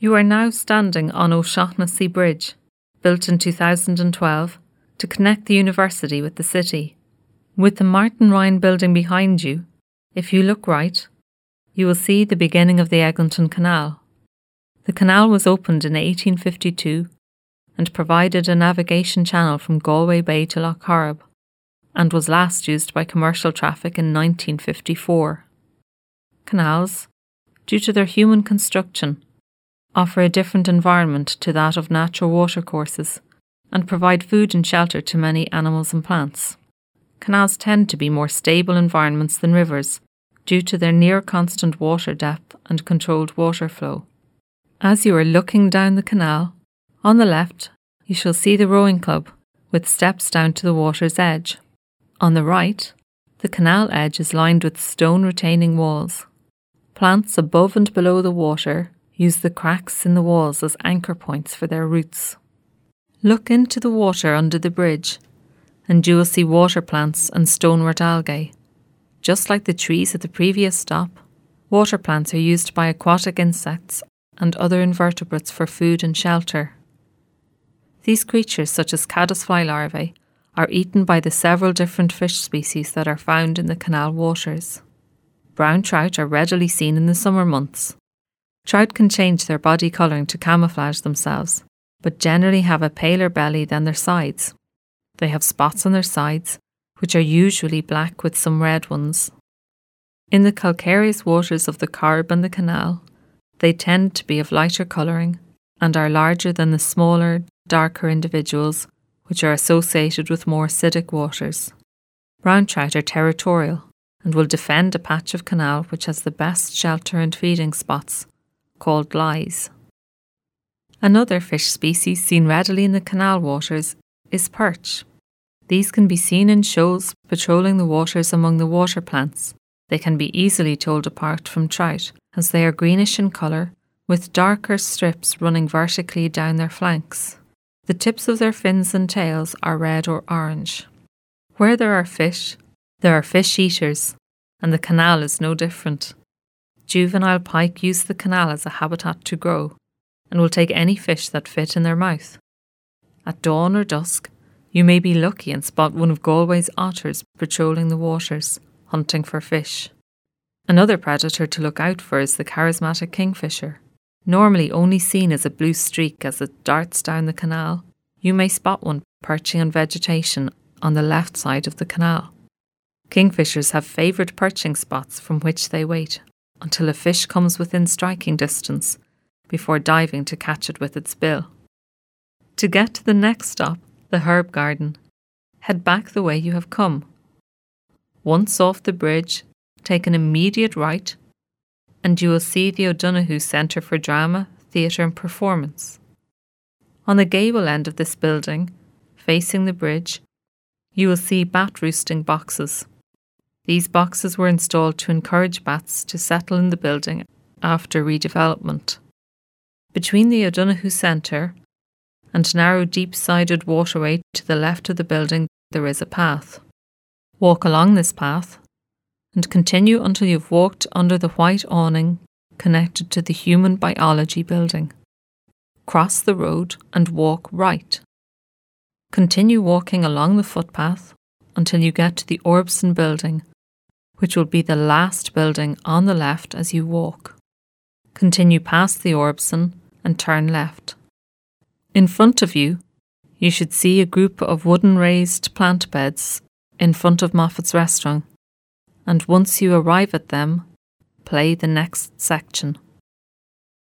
You are now standing on O'Shaughnessy Bridge, built in 2012 to connect the university with the city. With the Martin Ryan building behind you, if you look right, you will see the beginning of the Eglinton Canal. The canal was opened in 1852 and provided a navigation channel from Galway Bay to Lough Corrib, and was last used by commercial traffic in 1954. Canals, due to their human construction, offer a different environment to that of natural watercourses and provide food and shelter to many animals and plants. Canals tend to be more stable environments than rivers due to their near constant water depth and controlled water flow. As you are looking down the canal, on the left you shall see the rowing club with steps down to the water's edge. On the right, the canal edge is lined with stone retaining walls. Plants above and below the water use the cracks in the walls as anchor points for their roots. Look into the water under the bridge, and you will see water plants and stonewort algae. Just like the trees at the previous stop, water plants are used by aquatic insects and other invertebrates for food and shelter. These creatures, such as caddisfly larvae, are eaten by the several different fish species that are found in the canal waters. Brown trout are readily seen in the summer months. Trout can change their body colouring to camouflage themselves, but generally have a paler belly than their sides. They have spots on their sides, which are usually black with some red ones. In the calcareous waters of the Corrib and the canal, they tend to be of lighter colouring and are larger than the smaller, darker individuals, which are associated with more acidic waters. Brown trout are territorial and will defend a patch of canal which has the best shelter and feeding spots, called lies. Another fish species seen readily in the canal waters is perch. These can be seen in shoals patrolling the waters among the water plants. They can be easily told apart from trout, as they are greenish in colour, with darker strips running vertically down their flanks. The tips of their fins and tails are red or orange. Where there are fish, there are fish eaters, and the canal is no different. Juvenile pike use the canal as a habitat to grow, and will take any fish that fit in their mouth. At dawn or dusk, you may be lucky and spot one of Galway's otters patrolling the waters, hunting for fish. Another predator to look out for is the charismatic kingfisher. Normally only seen as a blue streak as it darts down the canal, you may spot one perching on vegetation on the left side of the canal. Kingfishers have favoured perching spots from which they wait until a fish comes within striking distance before diving to catch it with its bill. To get to the next stop, the herb garden, head back the way you have come. Once off the bridge, take an immediate right, and you will see the O'Donoghue Centre for Drama, Theatre and Performance. On the gable end of this building, facing the bridge, you will see bat roosting boxes. These boxes were installed to encourage bats to settle in the building after redevelopment. Between the O'Donoghue Centre and narrow deep sided waterway to the left of the building, there is a path. Walk along this path and continue until you've walked under the white awning connected to the Human Biology building. Cross the road and walk right. Continue walking along the footpath until you get to the Orbsen building, which will be the last building on the left as you walk. Continue past the Orbsen and turn left. In front of you, you should see a group of wooden raised plant beds in front of Moffat's restaurant, and once you arrive at them, play the next section.